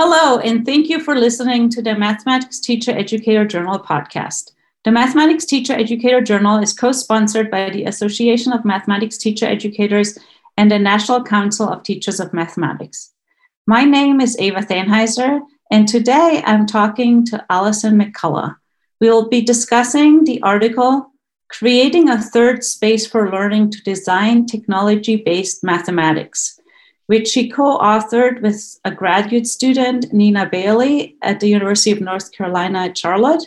Hello, and thank you for listening to the Mathematics Teacher Educator Journal podcast. The Mathematics Teacher Educator Journal is co sponsored by the Association of Mathematics Teacher Educators and the National Council of Teachers of Mathematics. My name is Eva Thanheiser, and today I'm talking to Allison McCulloch. We will be discussing the article Creating a Third Space for Learning to Design Technology Based Mathematics which she co authored with a graduate student, Nina Bailey, at the University of North Carolina at Charlotte,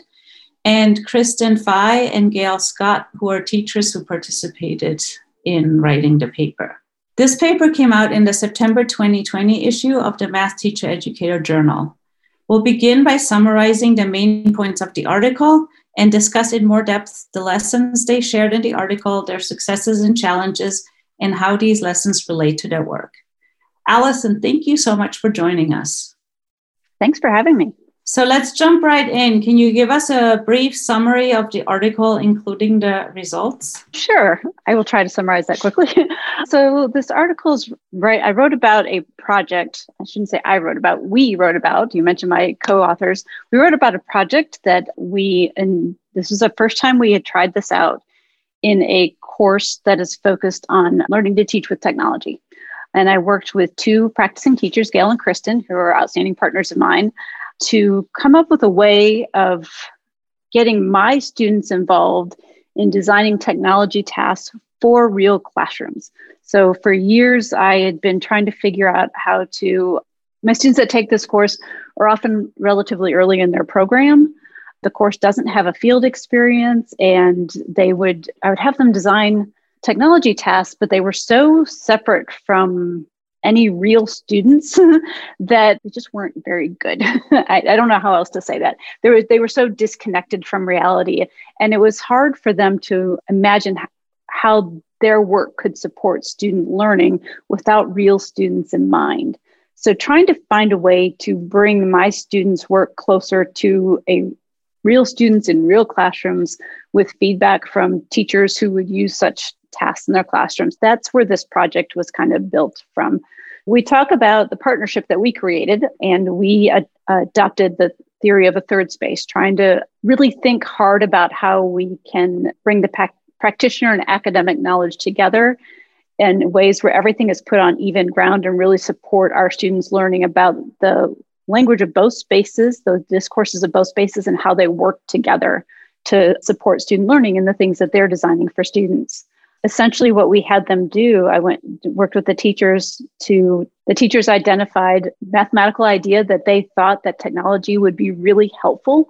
and Kristen Fye and Gail Scott, who are teachers who participated in writing the paper. This paper came out in the September 2020 issue of the Math Teacher Educator Journal. We'll begin by summarizing the main points of the article and discuss in more depth the lessons they shared in the article, their successes and challenges, and how these lessons relate to their work. Allison, thank you so much for joining us. Thanks for having me. So let's jump right in. Can you give us a brief summary of the article, including the results? Sure. I will try to summarize that quickly. so, this article is right. I wrote about a project. I shouldn't say I wrote about, we wrote about. You mentioned my co authors. We wrote about a project that we, and this was the first time we had tried this out in a course that is focused on learning to teach with technology. And I worked with two practicing teachers, Gail and Kristen, who are outstanding partners of mine, to come up with a way of getting my students involved in designing technology tasks for real classrooms. So for years, I had been trying to figure out how to. My students that take this course are often relatively early in their program. The course doesn't have a field experience, and they would I would have them design technology tasks, but they were so separate from any real students that they just weren't very good. I, I, don't know how else to say that. They were, they were so disconnected from reality. And it was hard for them to imagine how their work could support student learning without real students in mind. So, trying to find a way to bring my students' work closer to a real students in real classrooms with feedback from teachers who would use such tasks in their classrooms. That's where this project was kind of built from. We talk about the partnership that we created, and we ad- adopted the theory of a third space, trying to really think hard about how we can bring the pa- practitioner and academic knowledge together in ways where everything is put on even ground and really support our students learning about the language of both spaces, the discourses of both spaces, and how they work together to support student learning and the things that they're designing for students essentially what we had them do i went worked with the teachers to the teachers identified mathematical idea that they thought that technology would be really helpful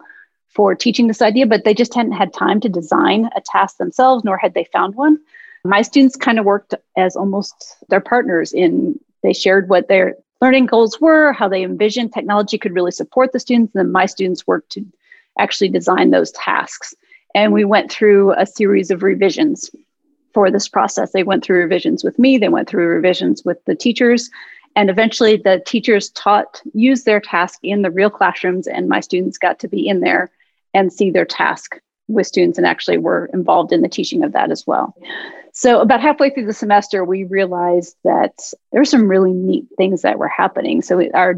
for teaching this idea but they just hadn't had time to design a task themselves nor had they found one. My students kind of worked as almost their partners in they shared what their learning goals were how they envisioned technology could really support the students and then my students worked to actually design those tasks. And we went through a series of revisions for this process. They went through revisions with me, they went through revisions with the teachers, and eventually the teachers taught, used their task in the real classrooms, and my students got to be in there and see their task with students and actually were involved in the teaching of that as well. So, about halfway through the semester, we realized that there were some really neat things that were happening. So, our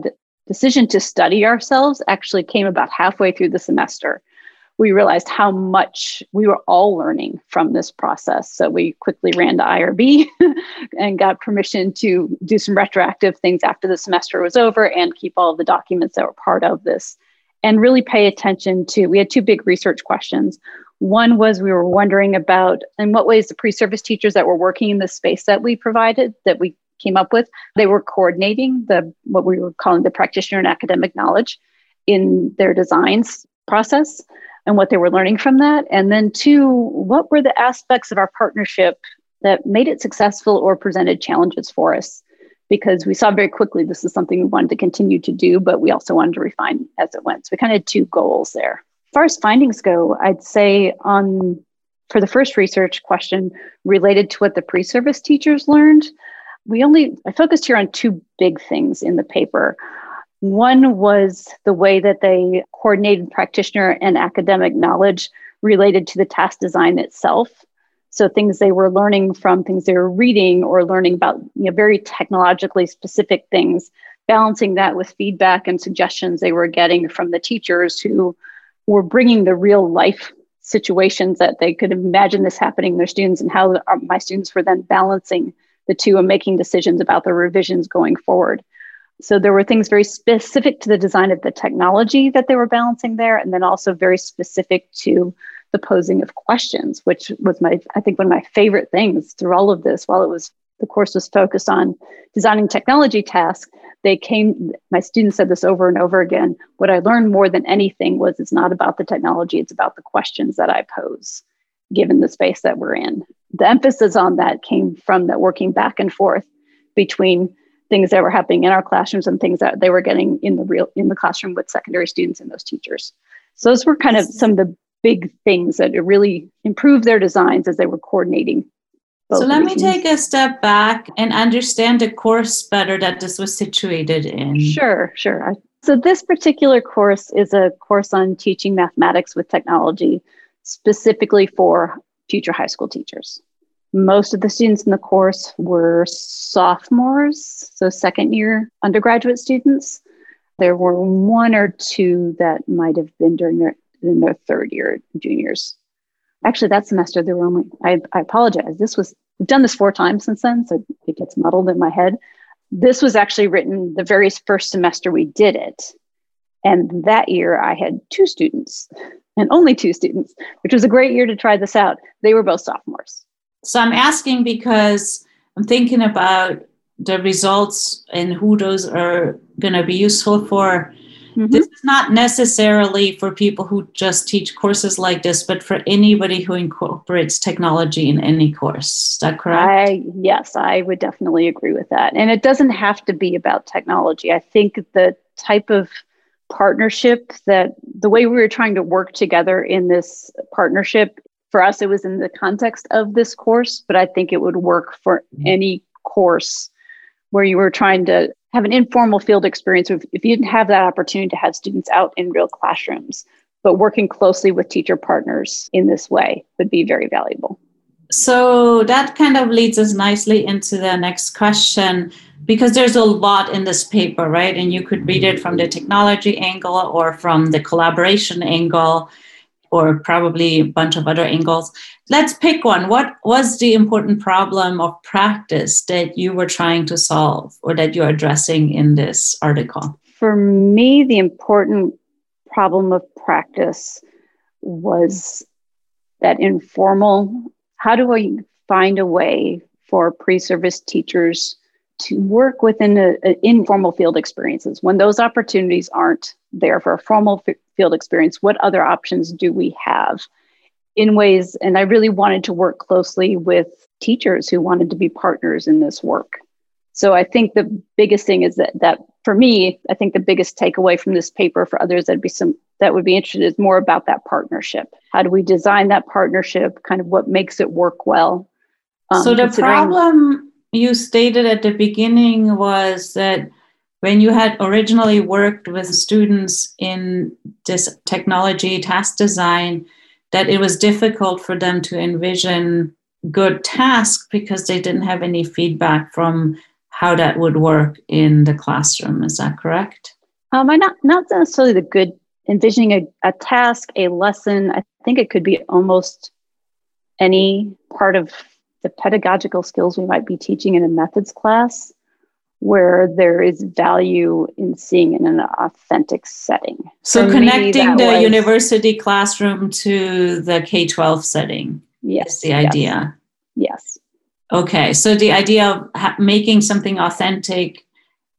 decision to study ourselves actually came about halfway through the semester we realized how much we were all learning from this process. So we quickly ran to IRB and got permission to do some retroactive things after the semester was over and keep all the documents that were part of this and really pay attention to. We had two big research questions. One was we were wondering about in what ways the pre-service teachers that were working in the space that we provided, that we came up with, they were coordinating the what we were calling the practitioner and academic knowledge in their designs process and what they were learning from that. And then, two, what were the aspects of our partnership that made it successful or presented challenges for us? Because we saw very quickly this is something we wanted to continue to do, but we also wanted to refine as it went. So we kind of had two goals there. As far as findings go, I'd say on for the first research question related to what the pre-service teachers learned, we only I focused here on two big things in the paper. One was the way that they coordinated practitioner and academic knowledge related to the task design itself. So things they were learning from things they were reading or learning about you know, very technologically specific things balancing that with feedback and suggestions they were getting from the teachers who were bringing the real life situations that they could imagine this happening their students and how my students were then balancing the two and making decisions about the revisions going forward. So there were things very specific to the design of the technology that they were balancing there, and then also very specific to the posing of questions, which was my, I think, one of my favorite things through all of this. While it was the course was focused on designing technology tasks, they came, my students said this over and over again. What I learned more than anything was it's not about the technology, it's about the questions that I pose, given the space that we're in. The emphasis on that came from that working back and forth between things that were happening in our classrooms and things that they were getting in the real in the classroom with secondary students and those teachers. So those were kind of some of the big things that really improved their designs as they were coordinating. So let me take a step back and understand the course better that this was situated in. Sure, sure. So this particular course is a course on teaching mathematics with technology, specifically for future high school teachers. Most of the students in the course were sophomores, so second year undergraduate students. There were one or two that might have been during their in their third year juniors. Actually, that semester there were only. I, I apologize. This was we've done this four times since then, so it gets muddled in my head. This was actually written the very first semester we did it, and that year I had two students, and only two students, which was a great year to try this out. They were both sophomores. So I'm asking because I'm thinking about the results and who those are going to be useful for. Mm-hmm. This is not necessarily for people who just teach courses like this, but for anybody who incorporates technology in any course. Is that correct? I, yes, I would definitely agree with that. And it doesn't have to be about technology. I think the type of partnership that the way we were trying to work together in this partnership for us, it was in the context of this course, but I think it would work for mm-hmm. any course where you were trying to have an informal field experience. If, if you didn't have that opportunity to have students out in real classrooms, but working closely with teacher partners in this way would be very valuable. So that kind of leads us nicely into the next question because there's a lot in this paper, right? And you could read it from the technology angle or from the collaboration angle or probably a bunch of other angles. Let's pick one. What was the important problem of practice that you were trying to solve or that you're addressing in this article? For me, the important problem of practice was that informal how do I find a way for pre service teachers to work within a, a informal field experiences. When those opportunities aren't there for a formal f- field experience what other options do we have? In ways and i really wanted to work closely with teachers who wanted to be partners in this work. So i think the biggest thing is that that for me i think the biggest takeaway from this paper for others that'd be some that would be interested is more about that partnership. How do we design that partnership? Kind of what makes it work well? Um, so the problem you stated at the beginning was that when you had originally worked with students in this technology task design, that it was difficult for them to envision good tasks because they didn't have any feedback from how that would work in the classroom. Is that correct? Um, I not not necessarily the good envisioning a, a task, a lesson. I think it could be almost any part of the pedagogical skills we might be teaching in a methods class where there is value in seeing in an authentic setting. So For connecting the was, university classroom to the K-12 setting yes, is the idea. Yes. Okay, so the idea of ha- making something authentic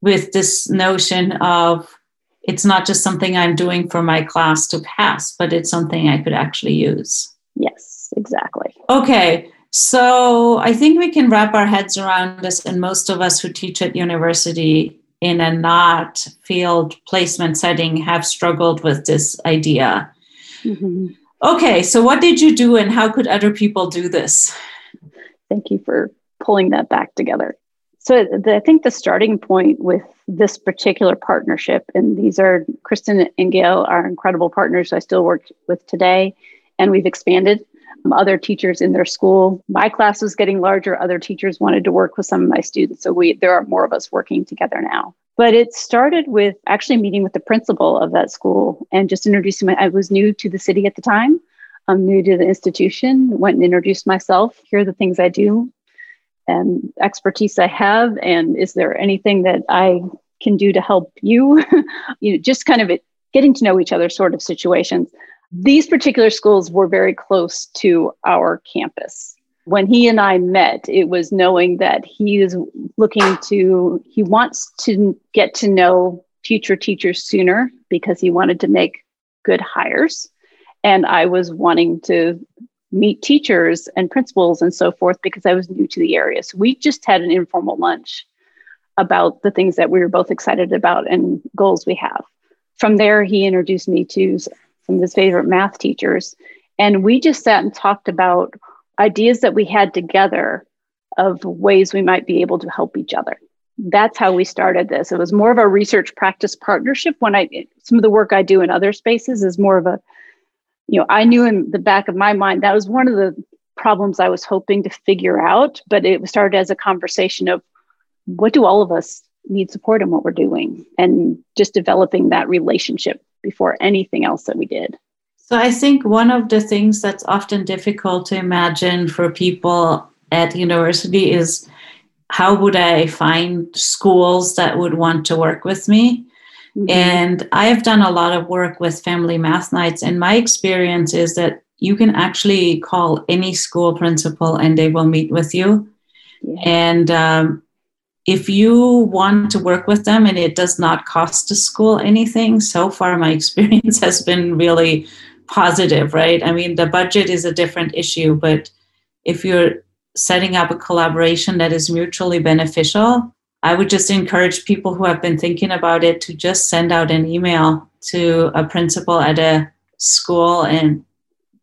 with this notion of it's not just something I'm doing for my class to pass, but it's something I could actually use. Yes, exactly. Okay. So I think we can wrap our heads around this, and most of us who teach at university in a not field placement setting have struggled with this idea. Mm-hmm. Okay, so what did you do, and how could other people do this? Thank you for pulling that back together. So the, I think the starting point with this particular partnership, and these are Kristen and Gail are incredible partners I still work with today, and we've expanded Um, other teachers in their school. My class was getting larger. Other teachers wanted to work with some of my students. So we there are more of us working together now. But it started with actually meeting with the principal of that school and just introducing my, I was new to the city at the time. I'm new to the institution, went and introduced myself. Here are the things I do and expertise I have. And is there anything that I can do to help you? you know, just kind of it, getting to know each other sort of situations. These particular schools were very close to our campus. When he and I met, it was knowing that he is looking to, he wants to get to know future teachers sooner because he wanted to make good hires. And I was wanting to meet teachers and principals and so forth because I was new to the area. So we just had an informal lunch about the things that we were both excited about and goals we have. From there, he introduced me to some of his favorite math teachers. And we just sat and talked about ideas that we had together of ways we might be able to help each other. That's how we started this. It was more of a research practice partnership. When I, some of the work I do in other spaces is more of a, you know, I knew in the back of my mind that was one of the problems I was hoping to figure out, but it started as a conversation of what do all of us need support in what we're doing and just developing that relationship before anything else that we did. So I think one of the things that's often difficult to imagine for people at university is how would I find schools that would want to work with me? Mm-hmm. And I have done a lot of work with family math nights, and my experience is that you can actually call any school principal and they will meet with you. Yeah. And um, if you want to work with them and it does not cost the school anything, so far my experience has been really positive, right? I mean, the budget is a different issue, but if you're setting up a collaboration that is mutually beneficial, I would just encourage people who have been thinking about it to just send out an email to a principal at a school and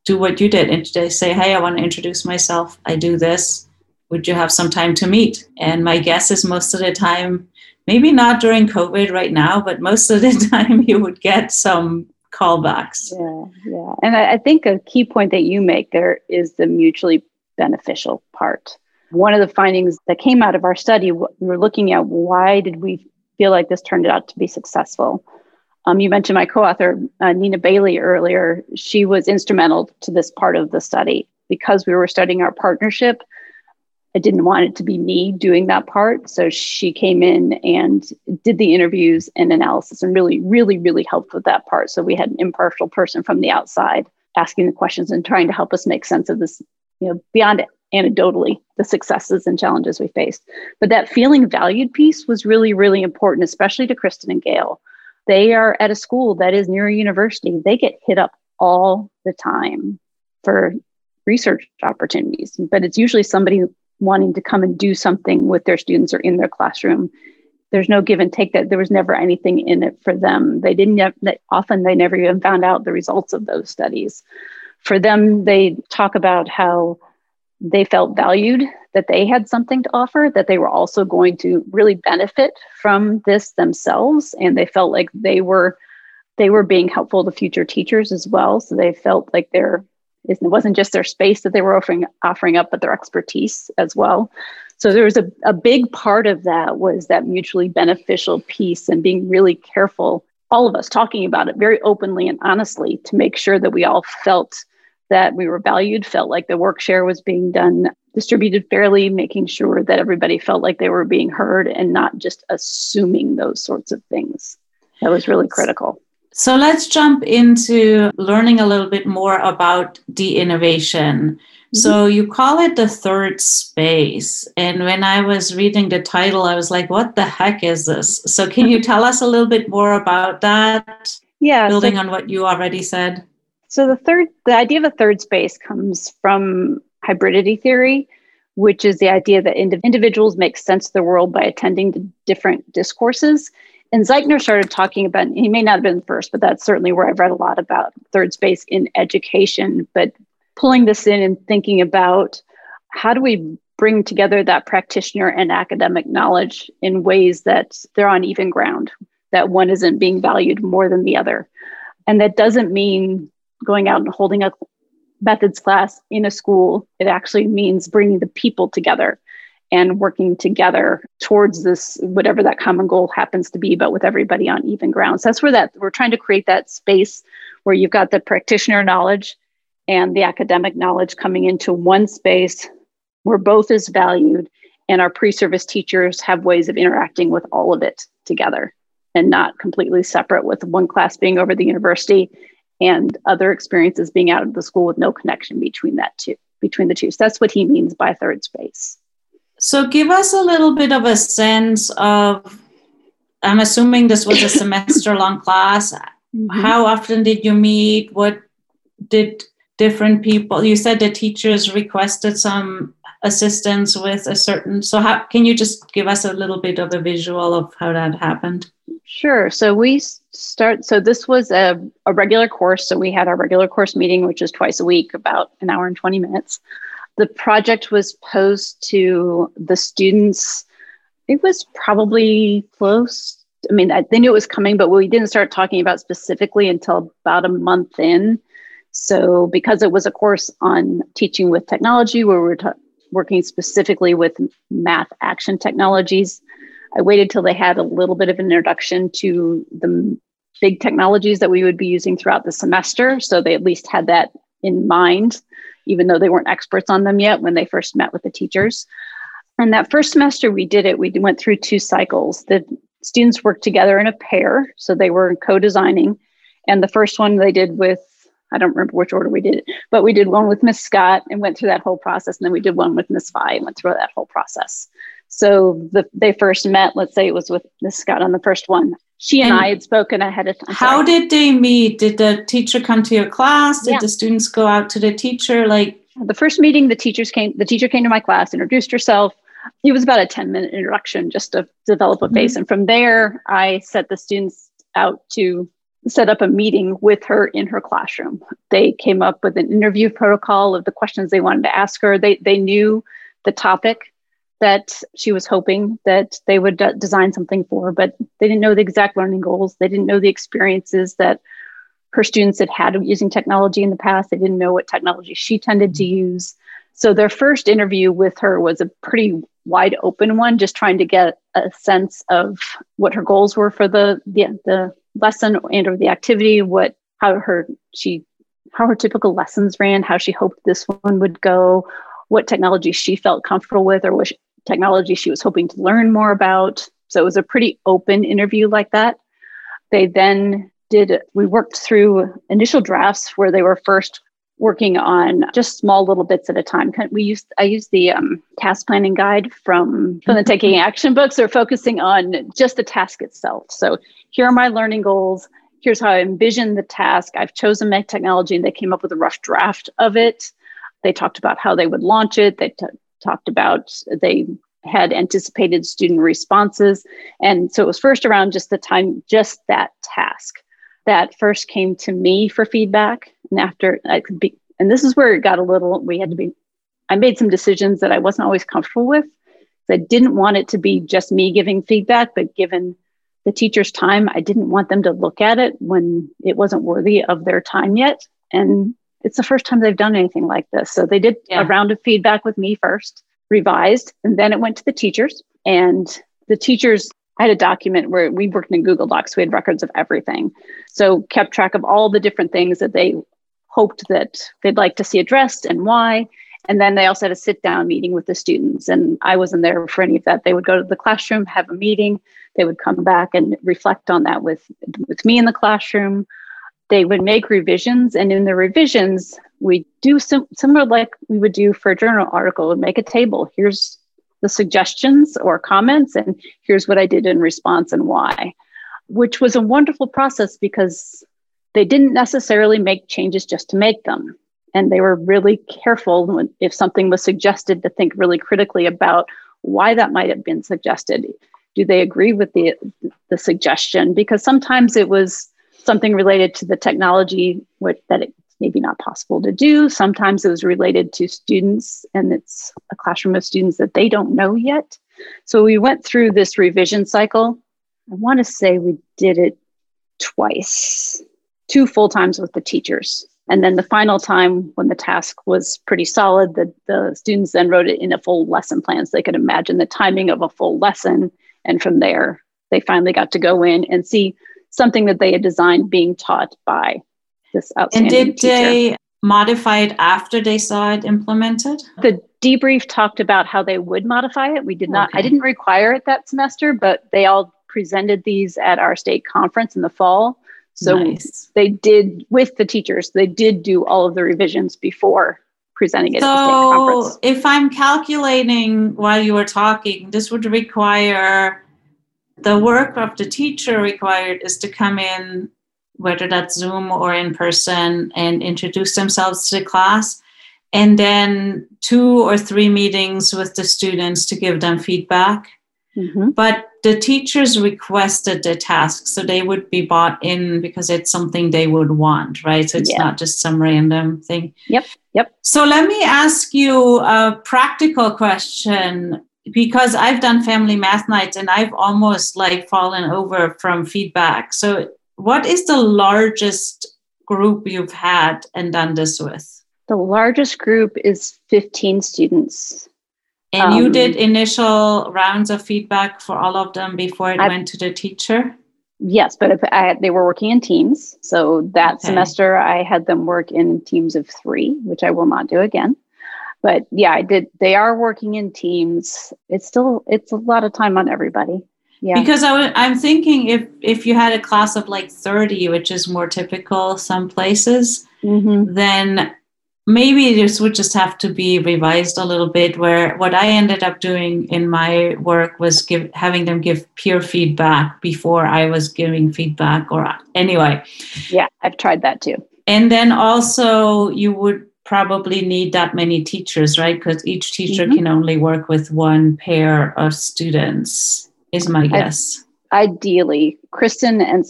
do what you did and say, hey, I want to introduce myself. I do this would you have some time to meet? And my guess is most of the time, maybe not during COVID right now, but most of the time you would get some callbacks. Yeah, yeah. And I, I think a key point that you make there is the mutually beneficial part. One of the findings that came out of our study, we were looking at why did we feel like this turned out to be successful. Um, you mentioned my co-author uh, Nina Bailey earlier. She was instrumental to this part of the study because we were studying our partnership. I didn't want it to be me doing that part. So she came in and did the interviews and analysis and really, really, really helped with that part. So we had an impartial person from the outside asking the questions and trying to help us make sense of this, you know, beyond anecdotally the successes and challenges we faced. But that feeling valued piece was really, really important, especially to Kristen and Gail. They are at a school that is near a university. They get hit up all the time for research opportunities, but it's usually somebody wanting to come and do something with their students or in their classroom. There's no give and take that there was never anything in it for them. They didn't they, often they never even found out the results of those studies. For them they talk about how they felt valued that they had something to offer that they were also going to really benefit from this themselves and they felt like they were they were being helpful to future teachers as well. So they felt like they're it wasn't just their space that they were offering offering up, but their expertise as well. So there was a, a big part of that was that mutually beneficial piece and being really careful, all of us talking about it very openly and honestly to make sure that we all felt that we were valued, felt like the work share was being done distributed fairly, making sure that everybody felt like they were being heard and not just assuming those sorts of things. That was really critical. So let's jump into learning a little bit more about de innovation. Mm-hmm. So you call it the third space. And when I was reading the title, I was like, what the heck is this? So can you tell us a little bit more about that? Yeah. Building so, on what you already said. So the third the idea of a third space comes from hybridity theory, which is the idea that ind- individuals make sense of the world by attending to different discourses and Zeichner started talking about, he may not have been the first, but that's certainly where I've read a lot about third space in education. But pulling this in and thinking about how do we bring together that practitioner and academic knowledge in ways that they're on even ground, that one isn't being valued more than the other. And that doesn't mean going out and holding a methods class in a school. It actually means bringing the people together and working together towards this whatever that common goal happens to be but with everybody on even grounds. That's where that we're trying to create that space where you've got the practitioner knowledge and the academic knowledge coming into one space where both is valued and our pre-service teachers have ways of interacting with all of it together and not completely separate with one class being over the university and other experiences being out of the school with no connection between that two between the two. So that's what he means by third space so give us a little bit of a sense of i'm assuming this was a semester long class. Mm-hmm. how often did you meet? What did different people you said the teachers requested some assistance with a certain so how can you just give us a little bit of a visual of how that happened? Sure. So we start so this was a, a regular course. So we had our regular course meeting which is twice a week about an hour and 20 minutes the project was posed to the students it was probably close i mean they knew it was coming but we didn't start talking about specifically until about a month in so because it was a course on teaching with technology where we're ta- working specifically with math action technologies. I waited till they had a little bit of an introduction to the big technologies that we would be using throughout the semester. So they at least had that in mind, even though they weren't experts on them yet when they first met with the teachers. And that first semester we did it, we went through two cycles. The students worked together in a pair, so they were co designing. And the first one they did with I don't remember which order we did it, but we did one with Miss Scott and went through that whole process. And then we did one with Miss Fye and went through that whole process. So the, they first met, let's say it was with Miss Scott on the first one. She and, and I had spoken ahead of time. How did they meet? Did the teacher come to your class? Did yeah. the students go out to the teacher? Like the first meeting, the teachers came, the teacher came to my class, introduced herself. It was about a 10 minute introduction just to develop a face. Mm-hmm. And from there, I set the students out to set up a meeting with her in her classroom. They came up with an interview protocol of the questions they wanted to ask her. They, they knew the topic that she was hoping that they would d- design something for, but they didn't know the exact learning goals. They didn't know the experiences that her students had had using technology in the past. They didn't know what technology she tended to mm-hmm. use. So their first interview with her was a pretty wide open one, just trying to get a sense of what her goals were for the the, the lesson and or the activity, what how her she how her typical lessons ran, how she hoped this one would go, what technology she felt comfortable with, or what technology she was hoping to learn more about. So it was a pretty open interview like that. They then did we worked through initial drafts where they were first working on just small little bits at a time. We used I used the um, task planning guide from from the Taking Action books. They're focusing on just the task itself. So here are my learning goals. Here's how I envision the task. I've chosen my technology, and they came up with a rough draft of it. They talked about how they would launch it. They t- talked about they had anticipated student responses, and so it was first around just the time, just that task that first came to me for feedback. And after I could be, and this is where it got a little, we had to be, I made some decisions that I wasn't always comfortable with. I didn't want it to be just me giving feedback, but given the teacher's time, I didn't want them to look at it when it wasn't worthy of their time yet. And it's the first time they've done anything like this. So they did yeah. a round of feedback with me first, revised, and then it went to the teachers. And the teachers I had a document where we worked in Google Docs. We had records of everything. So kept track of all the different things that they hoped that they'd like to see addressed and why. And then they also had a sit down meeting with the students. And I wasn't there for any of that. They would go to the classroom, have a meeting. They would come back and reflect on that with, with me in the classroom. They would make revisions. And in the revisions, we do some, similar like we would do for a journal article, would make a table. Here's the suggestions or comments, and here's what I did in response and why, which was a wonderful process because they didn't necessarily make changes just to make them. And they were really careful when, if something was suggested to think really critically about why that might have been suggested. Do they agree with the, the suggestion? Because sometimes it was something related to the technology which, that it maybe not possible to do. Sometimes it was related to students, and it's a classroom of students that they don't know yet. So we went through this revision cycle. I want to say we did it twice, two full times with the teachers. And then the final time when the task was pretty solid, the, the students then wrote it in a full lesson plan so they could imagine the timing of a full lesson. And from there, they finally got to go in and see something that they had designed being taught by this outstanding And did teacher. they modify it after they saw it implemented? The debrief talked about how they would modify it. We did not, I didn't require it that semester, but they all presented these at our state conference in the fall. So Nice. they did with the teachers, they did do all of the revisions before presenting it at the state So conference. if I'm calculating while you were talking, this would require the work of the teacher required is to come in, whether that's Zoom or in person, and introduce themselves to the class. And then two or three meetings with the students to give them feedback. Mhm. But the teachers requested the task, so they would be bought in because it's something they would want, right? So it's Yeah. not just some random thing. Yep, yep. So let me ask you a practical question because I've done family math nights and I've almost like fallen over from feedback. So, what is the largest group you've had and done this with? The largest group is 15 students. And you Um, did initial rounds of feedback for all of them before it I- went to the teacher? Yes, but if I, they were working in teams. So that Okay. semester, I had them work in teams of three, which I will not do again. But yeah, I did. They are working in teams. It's still it's a lot of time on everybody. Yeah, Because I w- I'm thinking if if you had a class of like 30, which is more typical some places, hmm then maybe this would just have to be revised a little bit where what i ended up doing in my work was give having them give peer feedback before i was giving feedback or anyway yeah, I've tried that too. and then also you would probably need that many teachers right because each teacher Mhm. can only work with one pair of students is my guess Ideally, Kristen and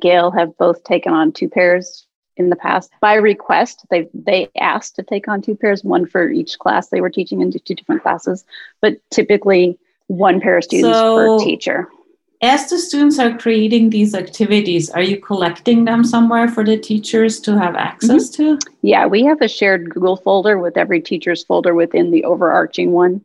Gail have both taken on two pairs in the past by request. They they asked to take on two pairs, one for each class they were teaching in two different classes, but typically one pair of students So- per teacher. As the students are creating these activities are you collecting them somewhere for the teachers to have access to Yeah, we have a shared Google folder with every teacher's folder within the overarching one.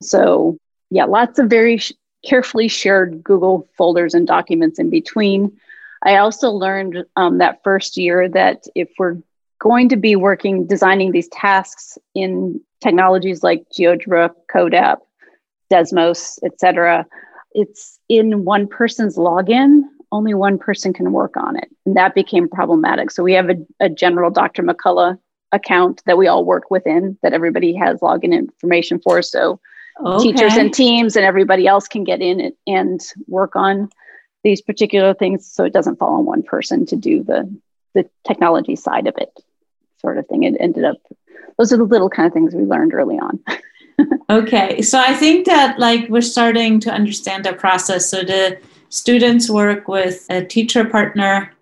So, yeah, lots of very sh- carefully shared Google folders and documents in between. I also learned um, that first year that if we're going to be working, designing these tasks in technologies like GeoGebra, CODAP, Desmos, etc., it's in one person's login. Only one person can work on it. And that became problematic. So we have a, a general Dr. McCulloch account that we all work within that everybody has login information for. So teachers and teams and everybody else can get in and work on these particular things so it doesn't fall on one person to do the the technology side of it sort of thing it ended up those are the little kind of things we learned early on Okay, so I think that like we're starting to understand the process. So the students work with a teacher partner,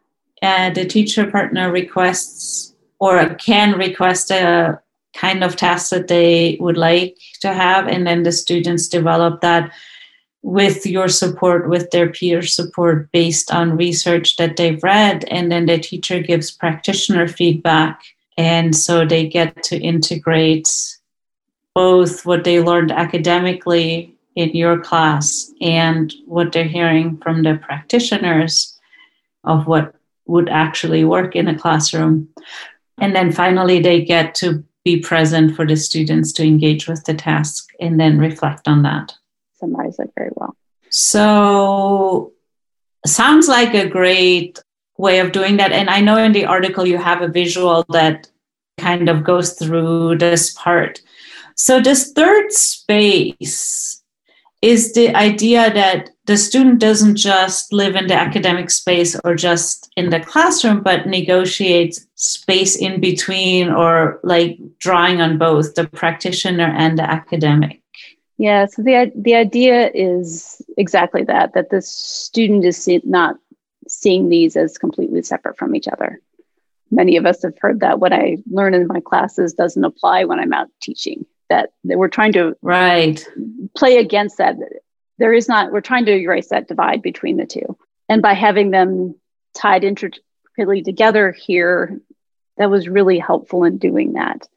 and the teacher partner requests or can request a kind of task that they would like to have, and then the students develop that with your support, with their peer support based on research that they've read, and then the teacher gives practitioner feedback, and so they get to integrate both what they learned academically in your class and what they're hearing from the practitioners of what would actually work in a classroom. And then finally, they get to be present for the students to engage with the task and then reflect on that. summarize it very well So, sounds like a great way of doing that. And I know in the article you have a visual that kind of goes through this part. So, this third space is the idea that the student doesn't just live in the academic space or just in the classroom, but negotiates space in between or like drawing on both the practitioner and the academic. yeah so the the idea is exactly that that the student is not seeing these as completely separate from each other many of us have heard that what i learn in my classes doesn't apply when i'm out teaching that, that we're trying to Right. play against that. There is not, we're trying to erase that divide between the two. And by having them tied intricately together here, that was really helpful in doing that.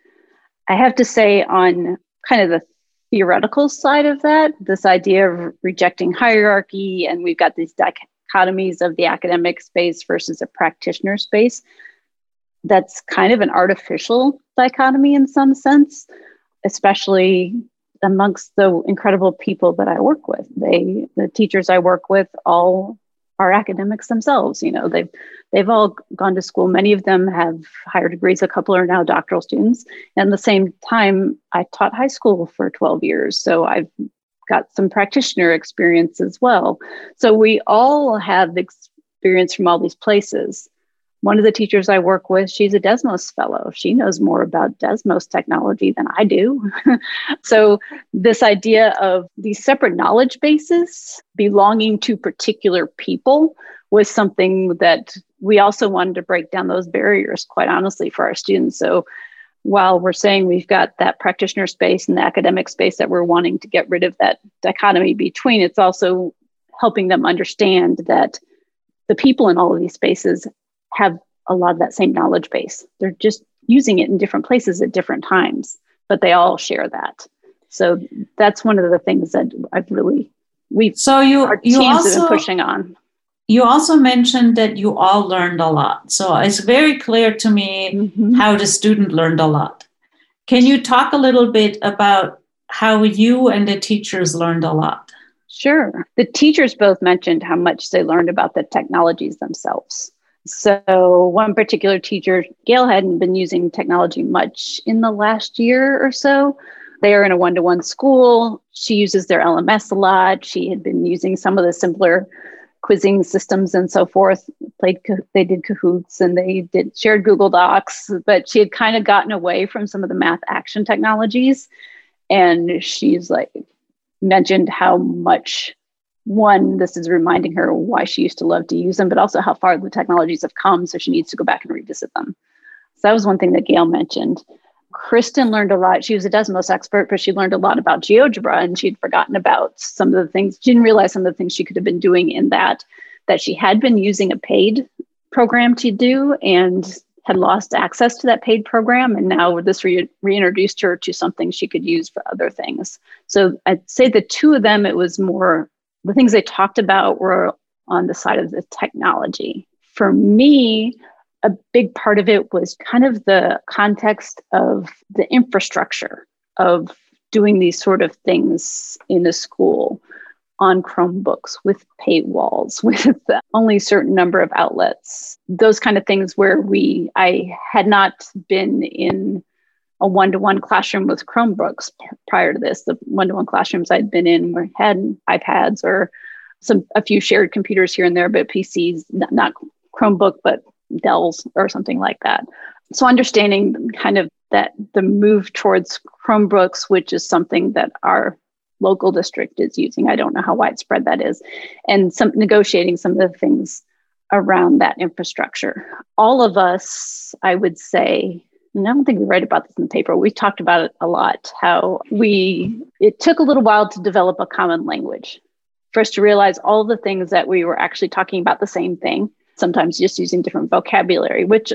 I have to say, on kind of the theoretical side of that, this idea of rejecting hierarchy, and we've got these dichotomies of the academic space versus a practitioner space. That's kind of an artificial dichotomy in some sense, especially amongst the incredible people that I work with. They, the teachers I work with, all are academics themselves. You know, they've they've all gone to school. Many of them have higher degrees. A couple are now doctoral students. And the same time, I taught high school for 12 years, so I've got some practitioner experience as well. So we all have experience from all these places one of the teachers I work with, she's a Desmos fellow. She knows more about Desmos technology than I do. so, this idea of these separate knowledge bases belonging to particular people was something that we also wanted to break down those barriers, quite honestly, for our students. So, while we're saying we've got that practitioner space and the academic space that we're wanting to get rid of that dichotomy between, it's also helping them understand that the people in all of these spaces have a lot of that same knowledge base. They're just using it in different places at different times, but they all share that. So that's one of the things that I've really we so you our you teams also, have been pushing on. You also mentioned that you all learned a lot. So it's very clear to me mm-hmm. how the student learned a lot. Can you talk a little bit about how you and the teachers learned a lot? Sure. The teachers both mentioned how much they learned about the technologies themselves. So, one particular teacher, Gail, hadn't been using technology much in the last year or so. They are in a one to one school. She uses their LMS a lot. She had been using some of the simpler quizzing systems and so forth. Played, they did Kahoots and they did shared Google Docs, but she had kind of gotten away from some of the math action technologies. And she's like mentioned how much one, this is reminding her why she used to love to use them, but also how far the technologies have come. So she needs to go back and revisit them. So that was one thing that Gail mentioned. Kristen learned a lot. She was a Desmos expert, but she learned a lot about GeoGebra and she'd forgotten about some of the things. She didn't realize some of the things she could have been doing in that, that she had been using a paid program to do and had lost access to that paid program. And now this re- reintroduced her to something she could use for other things. So I'd say the two of them, it was more the things they talked about were on the side of the technology. For me, a big part of it was kind of the context of the infrastructure of doing these sort of things in a school on Chromebooks with paywalls, with only a certain number of outlets, those kind of things where we, I had not been in a one-to-one classroom with Chromebooks prior to this. The one-to-one classrooms I'd been in were had iPads or some a few shared computers here and there, but PCs, not, not Chromebook, but Dell's or something like that. So understanding kind of that the move towards Chromebooks, which is something that our local district is using. I don't know how widespread that is, and some negotiating some of the things around that infrastructure. All of us, I would say, and I don't think we write about this in the paper. We talked about it a lot. How we it took a little while to develop a common language for us to realize all the things that we were actually talking about the same thing. Sometimes just using different vocabulary, which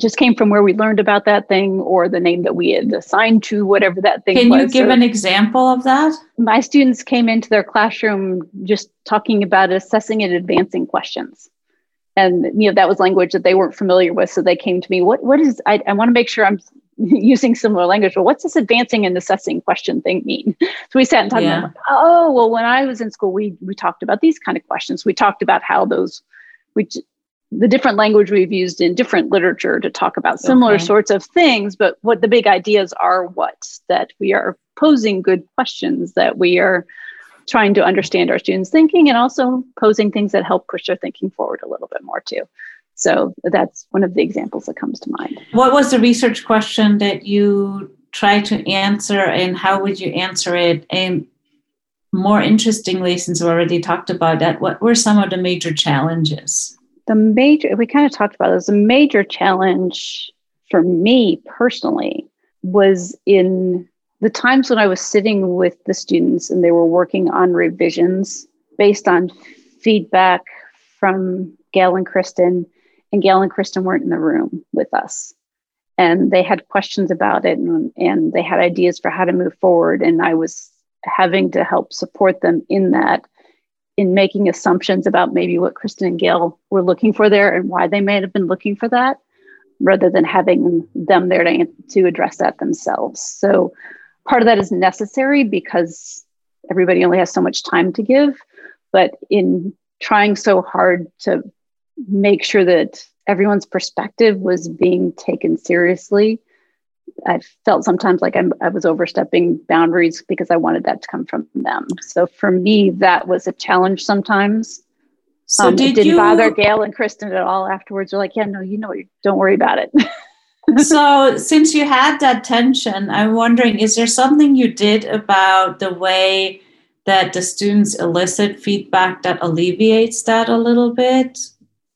just came from where we learned about that thing or the name that we had assigned to whatever that thing Can was. you give so an example of that? My students came into their classroom just talking about assessing and advancing questions and you know that was language that they weren't familiar with so they came to me what what is i, I want to make sure i'm using similar language but what's this advancing and assessing question thing mean so we sat and talked yeah. about oh well when i was in school we we talked about these kind of questions we talked about how those which the different language we've used in different literature to talk about similar okay. sorts of things but what the big ideas are what that we are posing good questions that we are trying to understand our students' thinking and also posing things that help push their thinking forward a little bit more too. So that's one of the examples that comes to mind. What was the research question that you tried to answer and how would you answer it? And more interestingly, since we already talked about that, what were some of the major challenges? The major, we kind of talked about this, the major challenge for me personally was in the times when I was sitting with the students and they were working on revisions based on feedback from Gail and Kristen and Gail and Kristen weren't in the room with us. And they had questions about it and, and they had ideas for how to move forward. And I was having to help support them in that, in making assumptions about maybe what Kristen and Gail were looking for there and why they may have been looking for that, rather than having them there to, to address that themselves. So part of that is necessary because everybody only has so much time to give. But in trying so hard to make sure that everyone's perspective was being taken seriously. I felt sometimes like I'm, i was overstepping boundaries because I wanted that to come from them. So for me, that was a challenge sometimes. So um, did it didn't you... bother Gail and Kristen at all afterwards. They're like, yeah, no, you know, don't worry about it. so since you had that tension, I'm wondering, is there something you did about the way that the students elicit feedback that alleviates that a little bit?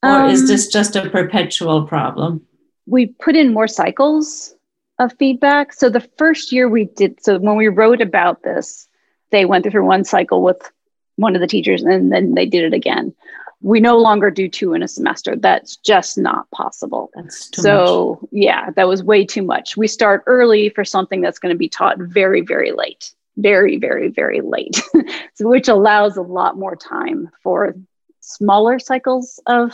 Or um, is this just a perpetual problem? We put in more cycles of feedback. So the first year we did, so when we wrote about this, they went through one cycle with one of the teachers and then they did it again. We no longer do two in a semester. That's just not possible. That's so, much. yeah, that was way too much. We start early for something that's going to be taught very, very late, very, very, very late, so, which allows a lot more time for smaller cycles of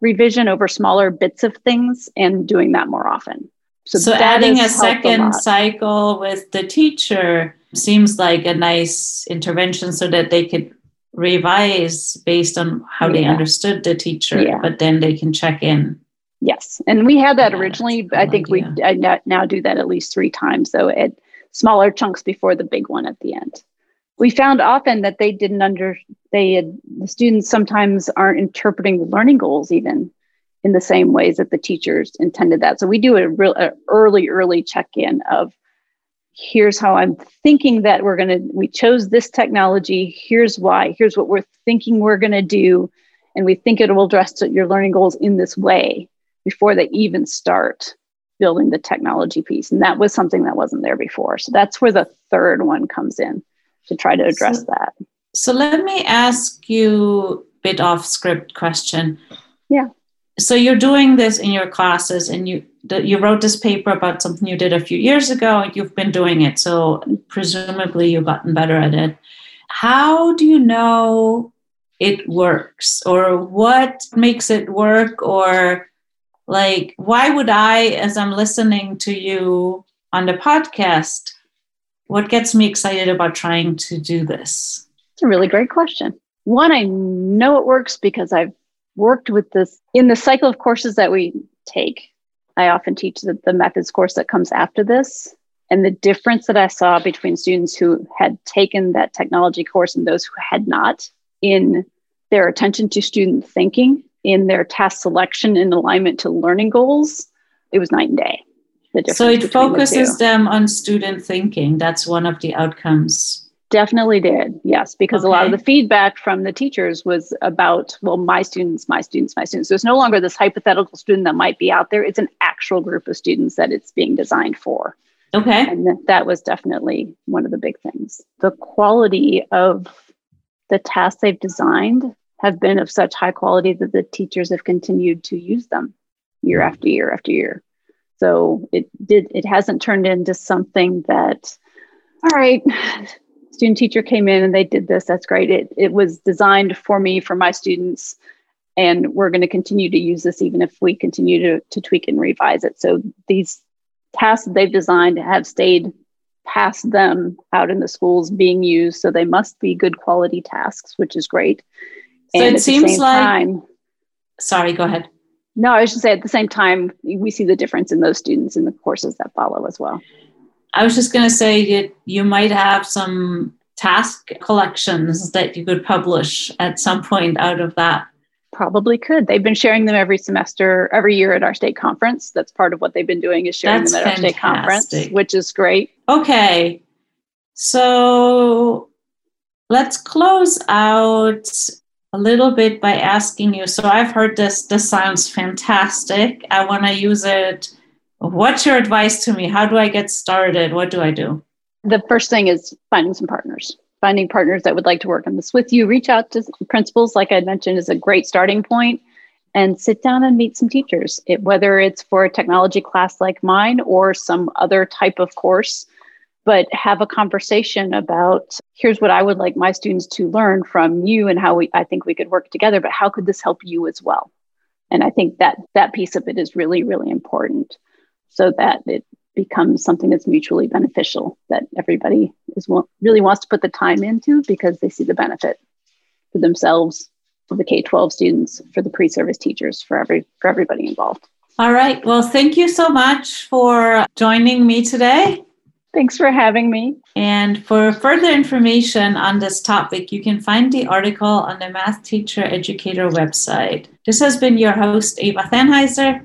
revision over smaller bits of things and doing that more often. So, so adding a second a cycle with the teacher seems like a nice intervention so that they could revise based on how yeah. they understood the teacher, yeah. but then they can check in. Yes. And we had that yeah, originally. I think idea. we I now do that at least three times. So at smaller chunks before the big one at the end we found often that they didn't under they had, the students sometimes aren't interpreting the learning goals even in the same ways that the teachers intended that so we do a real a early early check-in of here's how i'm thinking that we're going to we chose this technology here's why here's what we're thinking we're going to do and we think it will address your learning goals in this way before they even start building the technology piece and that was something that wasn't there before so that's where the third one comes in to try to address so, that. So let me ask you a bit off script question. Yeah. So you're doing this in your classes, and you you wrote this paper about something you did a few years ago. You've been doing it, so presumably you've gotten better at it. How do you know it works, or what makes it work, or like why would I, as I'm listening to you on the podcast, what gets me excited about trying to do this? It's a really great question. One, I know it works because I've worked with this in the cycle of courses that we take. I often teach the, the methods course that comes after this. And the difference that I saw between students who had taken that technology course and those who had not in their attention to student thinking, in their task selection in alignment to learning goals, it was night and day. So it focuses the them on student thinking. That's one of the outcomes. Definitely did. Yes, because okay. a lot of the feedback from the teachers was about, well, my students, my students, my students. So it's no longer this hypothetical student that might be out there. It's an actual group of students that it's being designed for. Okay. And that was definitely one of the big things. The quality of the tasks they've designed have been of such high quality that the teachers have continued to use them year mm-hmm. after year after year. So it did it hasn't turned into something that, all right, student teacher came in and they did this. That's great. It it was designed for me, for my students. And we're going to continue to use this even if we continue to, to tweak and revise it. So these tasks that they've designed have stayed past them out in the schools being used. So they must be good quality tasks, which is great. So and it seems like time, sorry, go ahead. No, I was should say at the same time, we see the difference in those students in the courses that follow as well. I was just going to say you, you might have some task collections that you could publish at some point out of that. Probably could. They've been sharing them every semester, every year at our state conference. That's part of what they've been doing is sharing That's them at fantastic. our state conference, which is great. Okay. So let's close out a little bit by asking you. So I've heard this, this sounds fantastic. I want to use it. What's your advice to me? How do I get started? What do I do? The first thing is finding some partners, finding partners that would like to work on this with you. Reach out to principals, like I mentioned, is a great starting and sit down and meet some teachers, it, whether it's for a technology class like mine or some other type of course. But have a conversation about here's what I would like my students to learn from you and how we I think we could work together, but how could this help you as well? And I think that that piece of it is really, really important so that it becomes something that's mutually beneficial that everybody is really wants to put the time into because they see the benefit for themselves, for the K-12 students, for the pre-service teachers, for every for everybody involved. All right. Well, thank you so much for joining me today. Thanks for having me. And for further information on this topic, you can find the article on the Math Teacher Educator website. This has been your host, Eva Thanheiser.